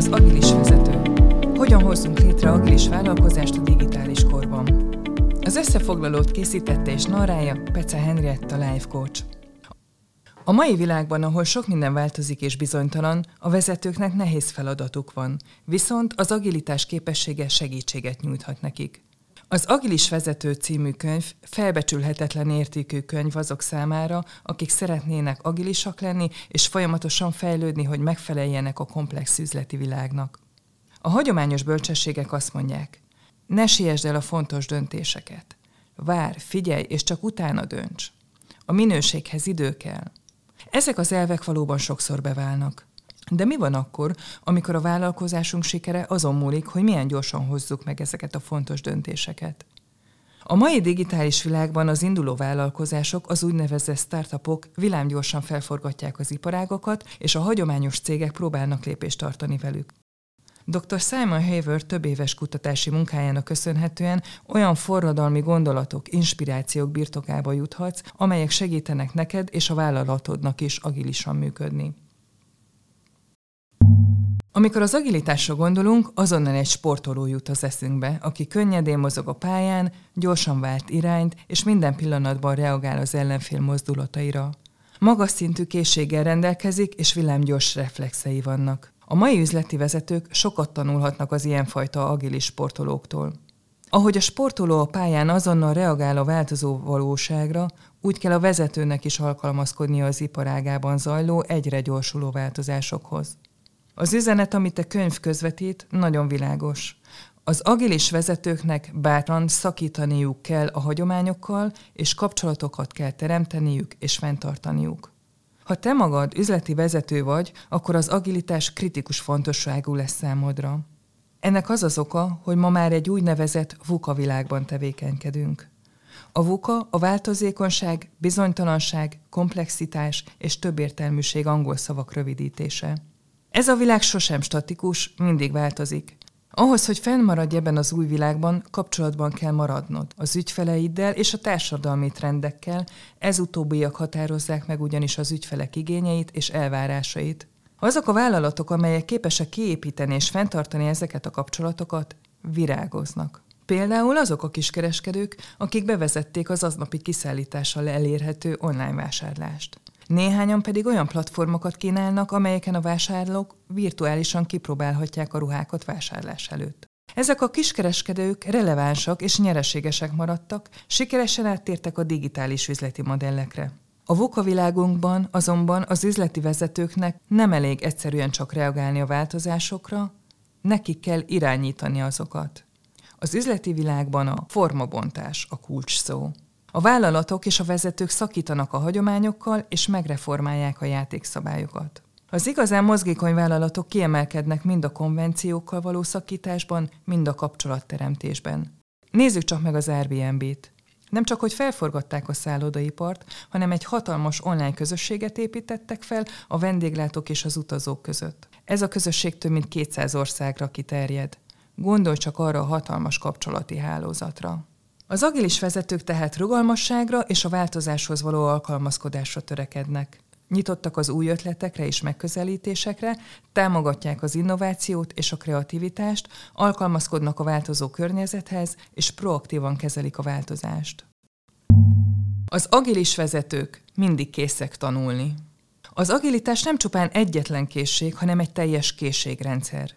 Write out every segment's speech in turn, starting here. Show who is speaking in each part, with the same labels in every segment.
Speaker 1: az agilis vezető. Hogyan hozzunk létre agilis vállalkozást a digitális korban? Az összefoglalót készítette és narrája Pece Henrietta Life Coach. A mai világban, ahol sok minden változik és bizonytalan, a vezetőknek nehéz feladatuk van, viszont az agilitás képessége segítséget nyújthat nekik. Az Agilis Vezető című könyv felbecsülhetetlen értékű könyv azok számára, akik szeretnének agilisak lenni és folyamatosan fejlődni, hogy megfeleljenek a komplex üzleti világnak. A hagyományos bölcsességek azt mondják, ne siessd el a fontos döntéseket. Vár, figyelj, és csak utána dönts. A minőséghez idő kell. Ezek az elvek valóban sokszor beválnak. De mi van akkor, amikor a vállalkozásunk sikere azon múlik, hogy milyen gyorsan hozzuk meg ezeket a fontos döntéseket? A mai digitális világban az induló vállalkozások, az úgynevezett startupok villámgyorsan felforgatják az iparágokat, és a hagyományos cégek próbálnak lépést tartani velük. Dr. Simon Haver több éves kutatási munkájának köszönhetően olyan forradalmi gondolatok, inspirációk birtokába juthatsz, amelyek segítenek neked és a vállalatodnak is agilisan működni. Amikor az agilitásra gondolunk, azonnal egy sportoló jut az eszünkbe, aki könnyedén mozog a pályán, gyorsan vált irányt, és minden pillanatban reagál az ellenfél mozdulataira. Magas szintű készséggel rendelkezik, és villámgyors reflexei vannak. A mai üzleti vezetők sokat tanulhatnak az ilyenfajta agilis sportolóktól. Ahogy a sportoló a pályán azonnal reagál a változó valóságra, úgy kell a vezetőnek is alkalmazkodnia az iparágában zajló, egyre gyorsuló változásokhoz. Az üzenet, amit a könyv közvetít, nagyon világos. Az agilis vezetőknek bátran szakítaniuk kell a hagyományokkal, és kapcsolatokat kell teremteniük és fenntartaniuk. Ha te magad üzleti vezető vagy, akkor az agilitás kritikus fontosságú lesz számodra. Ennek az az oka, hogy ma már egy úgynevezett VUCA világban tevékenykedünk. A VUCA a változékonyság, bizonytalanság, komplexitás és többértelműség angol szavak rövidítése. Ez a világ sosem statikus, mindig változik. Ahhoz, hogy fennmaradj ebben az új világban, kapcsolatban kell maradnod az ügyfeleiddel és a társadalmi trendekkel, ez utóbbiak határozzák meg ugyanis az ügyfelek igényeit és elvárásait. Azok a vállalatok, amelyek képesek kiépíteni és fenntartani ezeket a kapcsolatokat, virágoznak. Például azok a kiskereskedők, akik bevezették az aznapi kiszállítással elérhető online vásárlást. Néhányan pedig olyan platformokat kínálnak, amelyeken a vásárlók virtuálisan kipróbálhatják a ruhákat vásárlás előtt. Ezek a kiskereskedők relevánsak és nyereségesek maradtak, sikeresen áttértek a digitális üzleti modellekre. A VUCA világunkban azonban az üzleti vezetőknek nem elég egyszerűen csak reagálni a változásokra, nekik kell irányítani azokat. Az üzleti világban a formabontás a kulcs szó. A vállalatok és a vezetők szakítanak a hagyományokkal, és megreformálják a játékszabályokat. Az igazán mozgékony vállalatok kiemelkednek mind a konvenciókkal való szakításban, mind a kapcsolatteremtésben. Nézzük csak meg az Airbnb-t. Nem csak, hogy felforgatták a szállodaipart, hanem egy hatalmas online közösséget építettek fel a vendéglátók és az utazók között. Ez a közösség több mint 200 országra kiterjed. Gondolj csak arra a hatalmas kapcsolati hálózatra. Az agilis vezetők tehát rugalmasságra és a változáshoz való alkalmazkodásra törekednek. Nyitottak az új ötletekre és megközelítésekre, támogatják az innovációt és a kreativitást, alkalmazkodnak a változó környezethez, és proaktívan kezelik a változást. Az agilis vezetők mindig készek tanulni. Az agilitás nem csupán egyetlen készség, hanem egy teljes készségrendszer.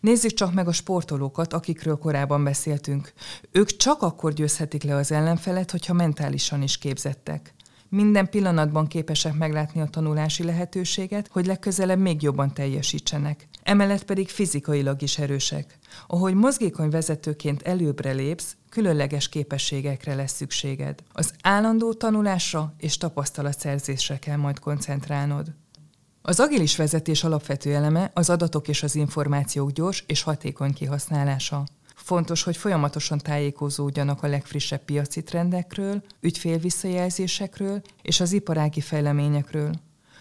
Speaker 1: Nézzük csak meg a sportolókat, akikről korábban beszéltünk. Ők csak akkor győzhetik le az ellenfelet, hogyha mentálisan is képzettek. Minden pillanatban képesek meglátni a tanulási lehetőséget, hogy legközelebb még jobban teljesítsenek. Emellett pedig fizikailag is erősek. Ahogy mozgékony vezetőként előbbre lépsz, különleges képességekre lesz szükséged. Az állandó tanulásra és tapasztalatszerzésre kell majd koncentrálnod. Az agilis vezetés alapvető eleme az adatok és az információk gyors és hatékony kihasználása. Fontos, hogy folyamatosan tájékozódjanak a legfrissebb piaci trendekről, ügyfélvisszajelzésekről és az iparági fejleményekről.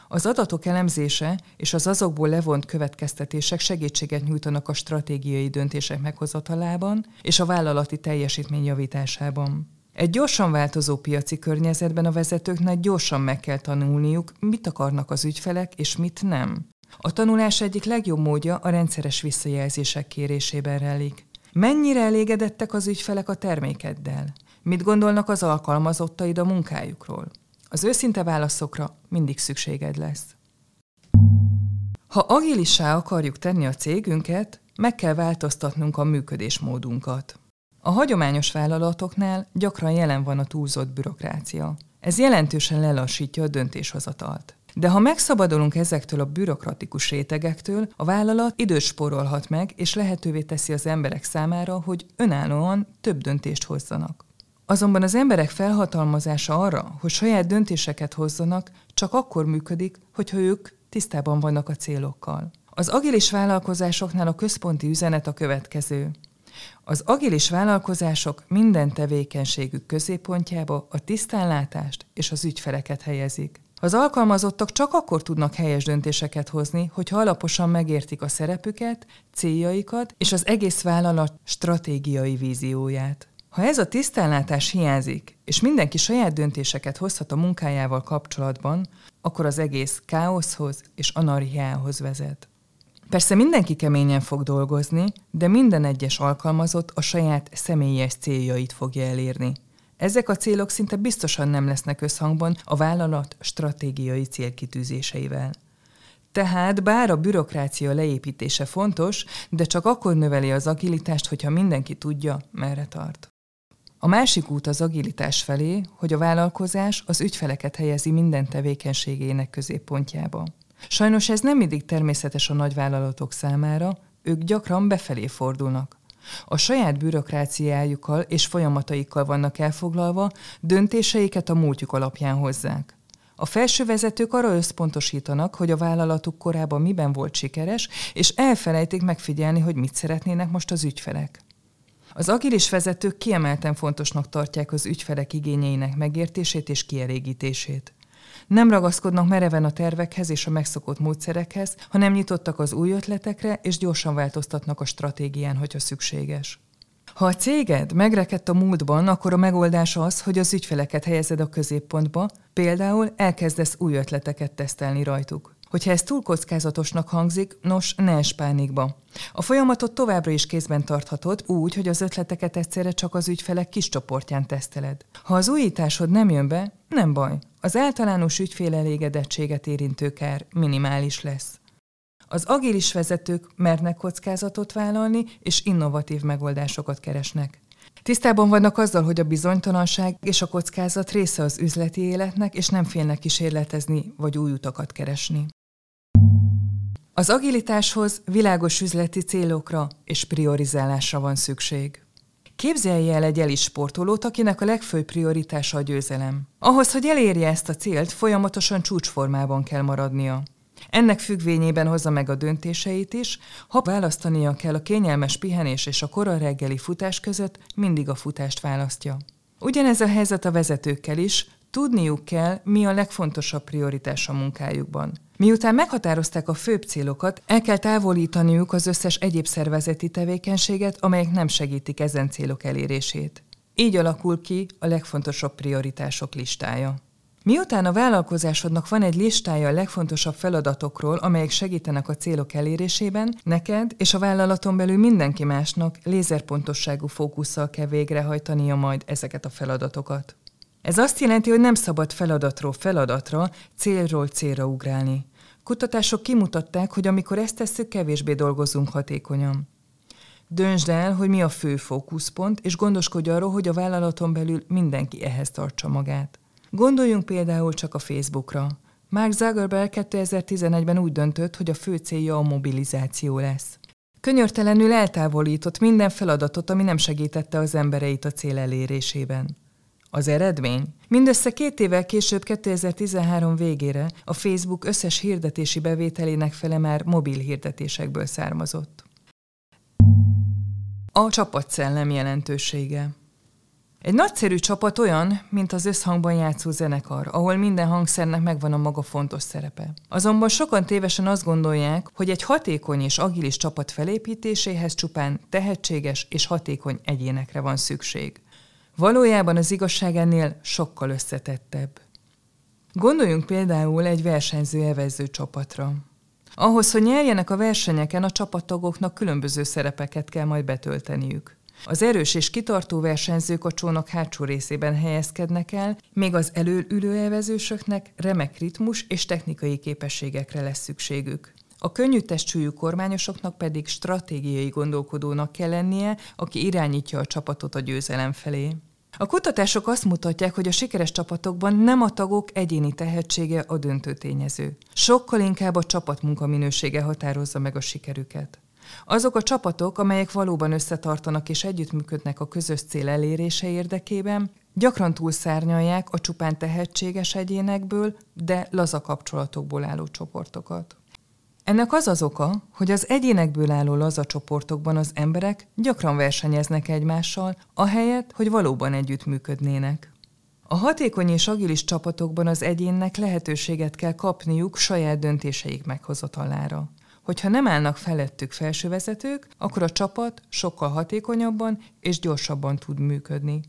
Speaker 1: Az adatok elemzése és az azokból levont következtetések segítséget nyújtanak a stratégiai döntések meghozatalában és a vállalati teljesítmény javításában. Egy gyorsan változó piaci környezetben a vezetőknek gyorsan meg kell tanulniuk, mit akarnak az ügyfelek és mit nem. A tanulás egyik legjobb módja a rendszeres visszajelzések kérésében rejlik. Mennyire elégedettek az ügyfelek a termékeddel? Mit gondolnak az alkalmazottaid a munkájukról? Az őszinte válaszokra mindig szükséged lesz. Ha agilissá akarjuk tenni a cégünket, meg kell változtatnunk a működésmódunkat. A hagyományos vállalatoknál gyakran jelen van a túlzott bürokrácia. Ez jelentősen lelassítja a döntéshozatalt. De ha megszabadulunk ezektől a bürokratikus rétegektől, a vállalat időt spórolhat meg, és lehetővé teszi az emberek számára, hogy önállóan több döntést hozzanak. Azonban az emberek felhatalmazása arra, hogy saját döntéseket hozzanak, csak akkor működik, hogyha ők tisztában vannak a célokkal. Az agilis vállalkozásoknál a központi üzenet a következő. Az agilis vállalkozások minden tevékenységük középpontjába a tisztánlátást és az ügyfeleket helyezik. Az alkalmazottak csak akkor tudnak helyes döntéseket hozni, hogyha alaposan megértik a szerepüket, céljaikat és az egész vállalat stratégiai vízióját. Ha ez a tisztánlátás hiányzik, és mindenki saját döntéseket hozhat a munkájával kapcsolatban, akkor az egész káoszhoz és anarchiához vezet. Persze mindenki keményen fog dolgozni, de minden egyes alkalmazott a saját személyes céljait fogja elérni. Ezek a célok szinte biztosan nem lesznek összhangban a vállalat stratégiai célkitűzéseivel. Tehát bár a bürokrácia leépítése fontos, de csak akkor növeli az agilitást, hogyha mindenki tudja, merre tart. A másik út az agilitás felé, hogy a vállalkozás az ügyfeleket helyezi minden tevékenységének középpontjába. Sajnos ez nem mindig természetes a nagyvállalatok számára, ők gyakran befelé fordulnak. A saját bürokráciájukkal és folyamataikkal vannak elfoglalva, döntéseiket a múltjuk alapján hozzák. A felső vezetők arra összpontosítanak, hogy a vállalatuk korában miben volt sikeres, és elfelejtik megfigyelni, hogy mit szeretnének most az ügyfelek. Az agilis vezetők kiemelten fontosnak tartják az ügyfelek igényeinek megértését és kielégítését. Nem ragaszkodnak mereven a tervekhez és a megszokott módszerekhez, hanem nyitottak az új ötletekre, és gyorsan változtatnak a stratégián, hogyha szükséges. Ha a céged megrekedt a múltban, akkor a megoldás az, hogy az ügyfeleket helyezed a középpontba, például elkezdesz új ötleteket tesztelni rajtuk. Hogyha ez túl kockázatosnak hangzik, nos, ne es pánikba. A folyamatot továbbra is kézben tarthatod, úgy, hogy az ötleteket egyszerre csak az ügyfelek kis csoportján teszteled. Ha az újításod nem jön be, nem baj. Az általános ügyfél elégedettséget érintő kár minimális lesz. Az agilis vezetők mernek kockázatot vállalni, és innovatív megoldásokat keresnek. Tisztában vannak azzal, hogy a bizonytalanság és a kockázat része az üzleti életnek, és nem félnek kísérletezni vagy új utakat keresni. Az agilitáshoz világos üzleti célokra és priorizálásra van szükség. Képzelje el egy elis sportolót, akinek a legfőbb prioritása a győzelem. Ahhoz, hogy elérje ezt a célt, folyamatosan csúcsformában kell maradnia. Ennek függvényében hozza meg a döntéseit is, ha választania kell a kényelmes pihenés és a kora reggeli futás között, mindig a futást választja. Ugyanez a helyzet a vezetőkkel is, tudniuk kell, mi a legfontosabb prioritás a munkájukban. Miután meghatározták a főbb célokat, el kell távolítaniuk az összes egyéb szervezeti tevékenységet, amelyek nem segítik ezen célok elérését. Így alakul ki a legfontosabb prioritások listája. Miután a vállalkozásodnak van egy listája a legfontosabb feladatokról, amelyek segítenek a célok elérésében, neked és a vállalaton belül mindenki másnak lézerpontosságú fókusszal kell végrehajtania majd ezeket a feladatokat. Ez azt jelenti, hogy nem szabad feladatról feladatra, célról célra ugrálni. Kutatások kimutatták, hogy amikor ezt tesszük, kevésbé dolgozunk hatékonyan. Döntsd el, hogy mi a fő fókuszpont, és gondoskodj arról, hogy a vállalaton belül mindenki ehhez tartsa magát. Gondoljunk például csak a Facebookra. Mark Zuckerberg 2011-ben úgy döntött, hogy a fő célja a mobilizáció lesz. Könyörtelenül eltávolított minden feladatot, ami nem segítette az embereit a cél elérésében. Az eredmény? Mindössze két évvel később, 2013 végére a Facebook összes hirdetési bevételének fele már mobil hirdetésekből származott. A csapatszellem jelentősége egy nagyszerű csapat olyan, mint az összhangban játszó zenekar, ahol minden hangszernek megvan a maga fontos szerepe. Azonban sokan tévesen azt gondolják, hogy egy hatékony és agilis csapat felépítéséhez csupán tehetséges és hatékony egyénekre van szükség. Valójában az igazság ennél sokkal összetettebb. Gondoljunk például egy versenyző evező csapatra. Ahhoz, hogy nyerjenek a versenyeken, a csapattagoknak különböző szerepeket kell majd betölteniük. Az erős és kitartó versenyzők a csónak hátsó részében helyezkednek el, még az elől ülő elvezősöknek remek ritmus és technikai képességekre lesz szükségük. A könnyű testcsúlyú kormányosoknak pedig stratégiai gondolkodónak kell lennie, aki irányítja a csapatot a győzelem felé. A kutatások azt mutatják, hogy a sikeres csapatokban nem a tagok egyéni tehetsége a döntő tényező. Sokkal inkább a csapatmunka minősége határozza meg a sikerüket. Azok a csapatok, amelyek valóban összetartanak és együttműködnek a közös cél elérése érdekében, gyakran túlszárnyalják a csupán tehetséges egyénekből, de laza kapcsolatokból álló csoportokat. Ennek az az oka, hogy az egyénekből álló laza csoportokban az emberek gyakran versenyeznek egymással, ahelyett, hogy valóban együttműködnének. A hatékony és agilis csapatokban az egyénnek lehetőséget kell kapniuk saját döntéseik meghozatalára. Hogyha nem állnak felettük felsővezetők, akkor a csapat sokkal hatékonyabban és gyorsabban tud működni.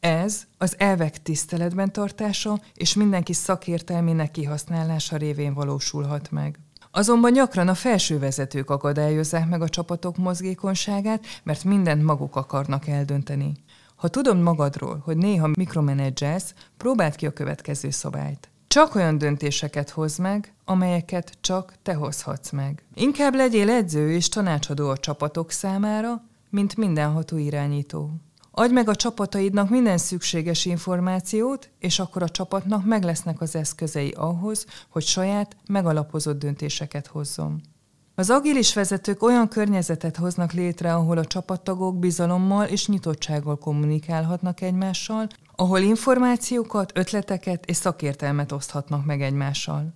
Speaker 1: Ez az elvek tiszteletben tartása és mindenki szakértelmének kihasználása révén valósulhat meg. Azonban gyakran a felső vezetők akadályozzák meg a csapatok mozgékonyságát, mert mindent maguk akarnak eldönteni. Ha tudod magadról, hogy néha mikromenedzselsz, próbáld ki a következő szabályt. Csak olyan döntéseket hoz meg, amelyeket csak te hozhatsz meg. Inkább legyél edző és tanácsadó a csapatok számára, mint mindenható irányító. Adj meg a csapataidnak minden szükséges információt, és akkor a csapatnak meg lesznek az eszközei ahhoz, hogy saját, megalapozott döntéseket hozzon. Az agilis vezetők olyan környezetet hoznak létre, ahol a csapattagok bizalommal és nyitottsággal kommunikálhatnak egymással, ahol információkat, ötleteket és szakértelmet oszthatnak meg egymással.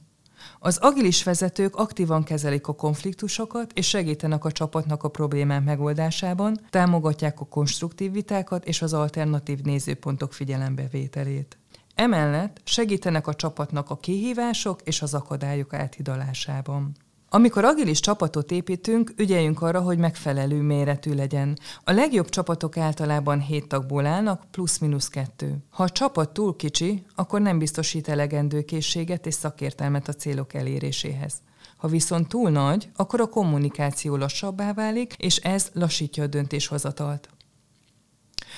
Speaker 1: Az agilis vezetők aktívan kezelik a konfliktusokat és segítenek a csapatnak a problémák megoldásában, támogatják a konstruktív vitákat és az alternatív nézőpontok figyelembevételét. Emellett segítenek a csapatnak a kihívások és az akadályok áthidalásában. Amikor agilis csapatot építünk, ügyeljünk arra, hogy megfelelő méretű legyen. A legjobb csapatok általában 7 tagból állnak, plusz-minusz kettő. Ha a csapat túl kicsi, akkor nem biztosít elegendő készséget és szakértelmet a célok eléréséhez. Ha viszont túl nagy, akkor a kommunikáció lassabbá válik, és ez lassítja a döntéshozatalt.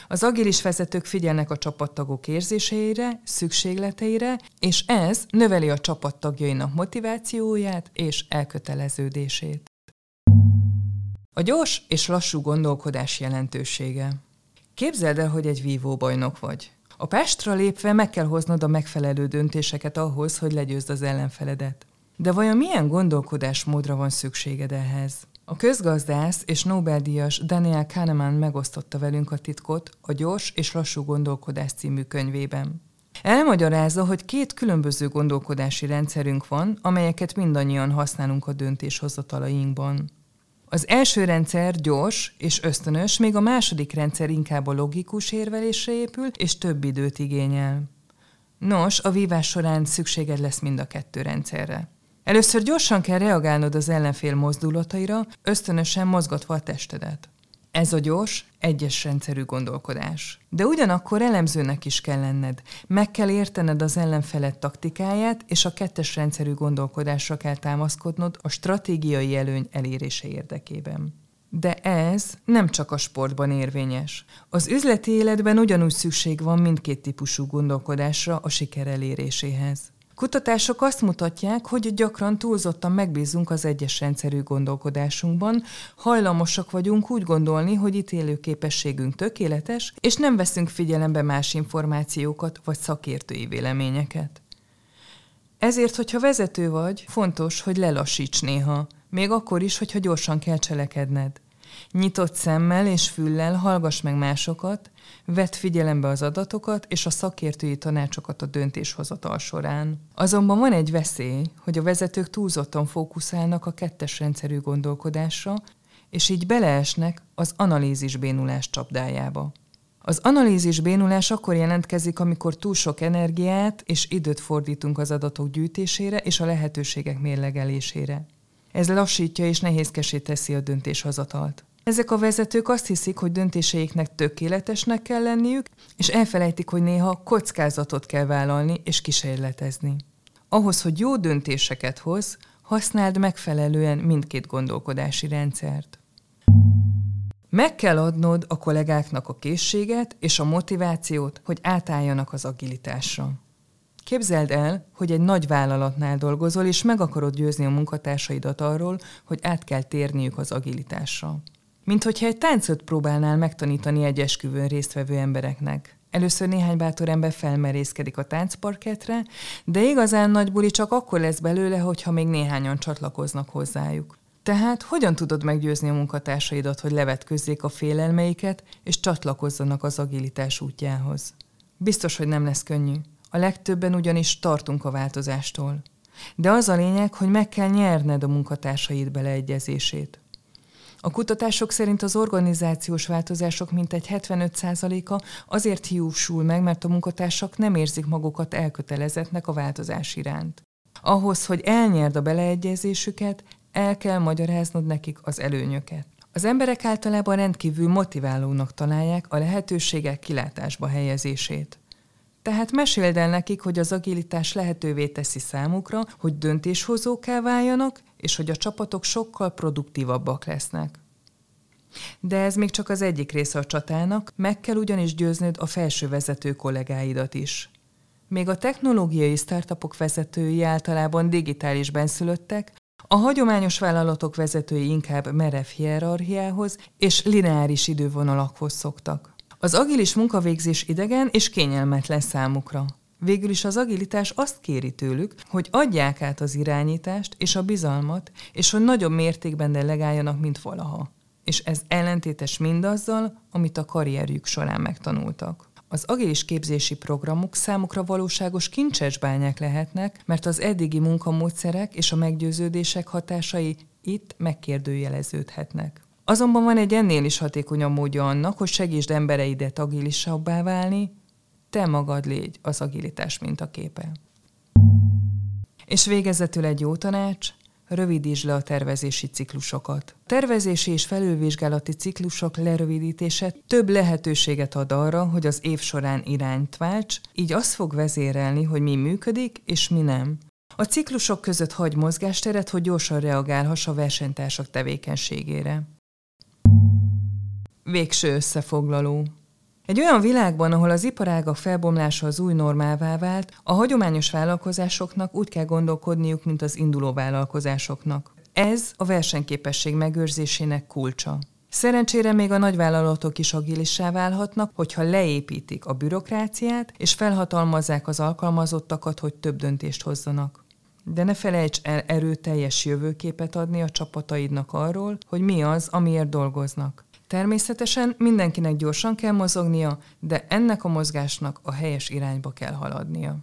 Speaker 1: Az agilis vezetők figyelnek a csapattagok érzéseire, szükségleteire, és ez növeli a csapattagjainak motivációját és elköteleződését. A gyors és lassú gondolkodás jelentősége. Képzeld el, hogy egy vívó bajnok vagy. A pástra lépve meg kell hoznod a megfelelő döntéseket ahhoz, hogy legyőzd az ellenfeledet. De vajon milyen gondolkodásmódra van szükséged ehhez? A közgazdász és Nobel-díjas Daniel Kahneman megosztotta velünk a titkot a Gyors és lassú gondolkodás című könyvében. Elmagyarázza, hogy két különböző gondolkodási rendszerünk van, amelyeket mindannyian használunk a döntéshozatalainkban. Az első rendszer gyors és ösztönös, még a második rendszer inkább a logikus érvelésre épül és több időt igényel. Nos, a vívás során szükséged lesz mind a kettő rendszerre. Először gyorsan kell reagálnod az ellenfél mozdulataira, ösztönösen mozgatva a testedet. Ez a gyors, egyes rendszerű gondolkodás. De ugyanakkor elemzőnek is kell lenned. Meg kell értened az ellenfelet taktikáját, és a kettes rendszerű gondolkodásra kell támaszkodnod a stratégiai előny elérése érdekében. De ez nem csak a sportban érvényes. Az üzleti életben ugyanúgy szükség van mindkét típusú gondolkodásra a siker eléréséhez. Kutatások azt mutatják, hogy gyakran túlzottan megbízunk az egyes rendszerű gondolkodásunkban, hajlamosak vagyunk úgy gondolni, hogy ítélő képességünk tökéletes, és nem veszünk figyelembe más információkat vagy szakértői véleményeket. Ezért, hogyha vezető vagy, fontos, hogy lelassíts néha, még akkor is, hogyha gyorsan kell cselekedned. Nyitott szemmel és füllel hallgass meg másokat, vedd figyelembe az adatokat és a szakértői tanácsokat a döntéshozatal során. Azonban van egy veszély, hogy a vezetők túlzottan fókuszálnak a kettes rendszerű gondolkodásra, és így beleesnek az analízis bénulás csapdájába. Az analízis bénulás akkor jelentkezik, amikor túl sok energiát és időt fordítunk az adatok gyűjtésére és a lehetőségek mérlegelésére. Ez lassítja és nehézkesé teszi a döntéshozatalt. Ezek a vezetők azt hiszik, hogy döntéseiknek tökéletesnek kell lenniük, és elfelejtik, hogy néha kockázatot kell vállalni és kísérletezni. Ahhoz, hogy jó döntéseket hoz, használd megfelelően mindkét gondolkodási rendszert. Meg kell adnod a kollégáknak a készséget és a motivációt, hogy átálljanak az agilitásra. Képzeld el, hogy egy nagy vállalatnál dolgozol, és meg akarod győzni a munkatársaidat arról, hogy át kell térniük az agilitásra. Mint hogyha egy táncot próbálnál megtanítani egy esküvőn résztvevő embereknek. Először néhány bátor ember felmerészkedik a táncparketre, de igazán nagy buli csak akkor lesz belőle, hogyha még néhányan csatlakoznak hozzájuk. Tehát hogyan tudod meggyőzni a munkatársaidat, hogy levetközzék a félelmeiket, és csatlakozzanak az agilitás útjához? Biztos, hogy nem lesz könnyű. A legtöbben ugyanis tartunk a változástól. De az a lényeg, hogy meg kell nyerned a munkatársaid beleegyezését. A kutatások szerint az organizációs változások mintegy 75%-a azért hiúsul meg, mert a munkatársak nem érzik magukat elkötelezettnek a változás iránt. Ahhoz, hogy elnyerd a beleegyezésüket, el kell magyaráznod nekik az előnyöket. Az emberek általában rendkívül motiválónak találják a lehetőségek kilátásba helyezését. Tehát meséld el nekik, hogy az agilitás lehetővé teszi számukra, hogy döntéshozóká váljanak, és hogy a csapatok sokkal produktívabbak lesznek. De ez még csak az egyik része a csatának, meg kell ugyanis győznöd a felső vezető kollégáidat is. Még a technológiai startupok vezetői általában digitális benszülöttek, a hagyományos vállalatok vezetői inkább merev hierarchiához és lineáris idővonalakhoz szoktak. Az agilis munkavégzés idegen és kényelmetlen számukra. Végül is az agilitás azt kéri tőlük, hogy adják át az irányítást és a bizalmat, és hogy nagyobb mértékben delegáljanak, mint valaha. És ez ellentétes mindazzal, amit a karrierjük során megtanultak. Az agilis képzési programok számukra valóságos kincsesbányák lehetnek, mert az eddigi munkamódszerek és a meggyőződések hatásai itt megkérdőjeleződhetnek. Azonban van egy ennél is hatékonyabb módja annak, hogy segítsd embereidet agilisabbá válni, te magad légy az agilitás mintaképe. És végezetül egy jó tanács, rövidítsd le a tervezési ciklusokat. Tervezési és felülvizsgálati ciklusok lerövidítése több lehetőséget ad arra, hogy az év során irányt válts, így az fog vezérelni, hogy mi működik és mi nem. A ciklusok között hagy mozgásteret, hogy gyorsan reagálhass a versenytársak tevékenységére. Végső összefoglaló. Egy olyan világban, ahol az iparágak felbomlása az új normává vált, a hagyományos vállalkozásoknak úgy kell gondolkodniuk, mint az induló vállalkozásoknak. Ez a versenyképesség megőrzésének kulcsa. Szerencsére még a nagyvállalatok is agilissá válhatnak, hogyha leépítik a bürokráciát, és felhatalmazzák az alkalmazottakat, hogy több döntést hozzanak. De ne felejts el erőteljes jövőképet adni a csapataidnak arról, hogy mi az, amiért dolgoznak. Természetesen mindenkinek gyorsan kell mozognia, de ennek a mozgásnak a helyes irányba kell haladnia.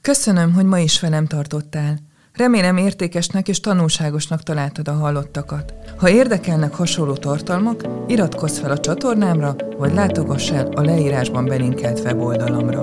Speaker 1: Köszönöm, hogy ma is velem tartottál. Remélem értékesnek és tanulságosnak találtad a hallottakat. Ha érdekelnek hasonló tartalmak, iratkozz fel a csatornámra, vagy látogass el a leírásban belinkelt weboldalamra.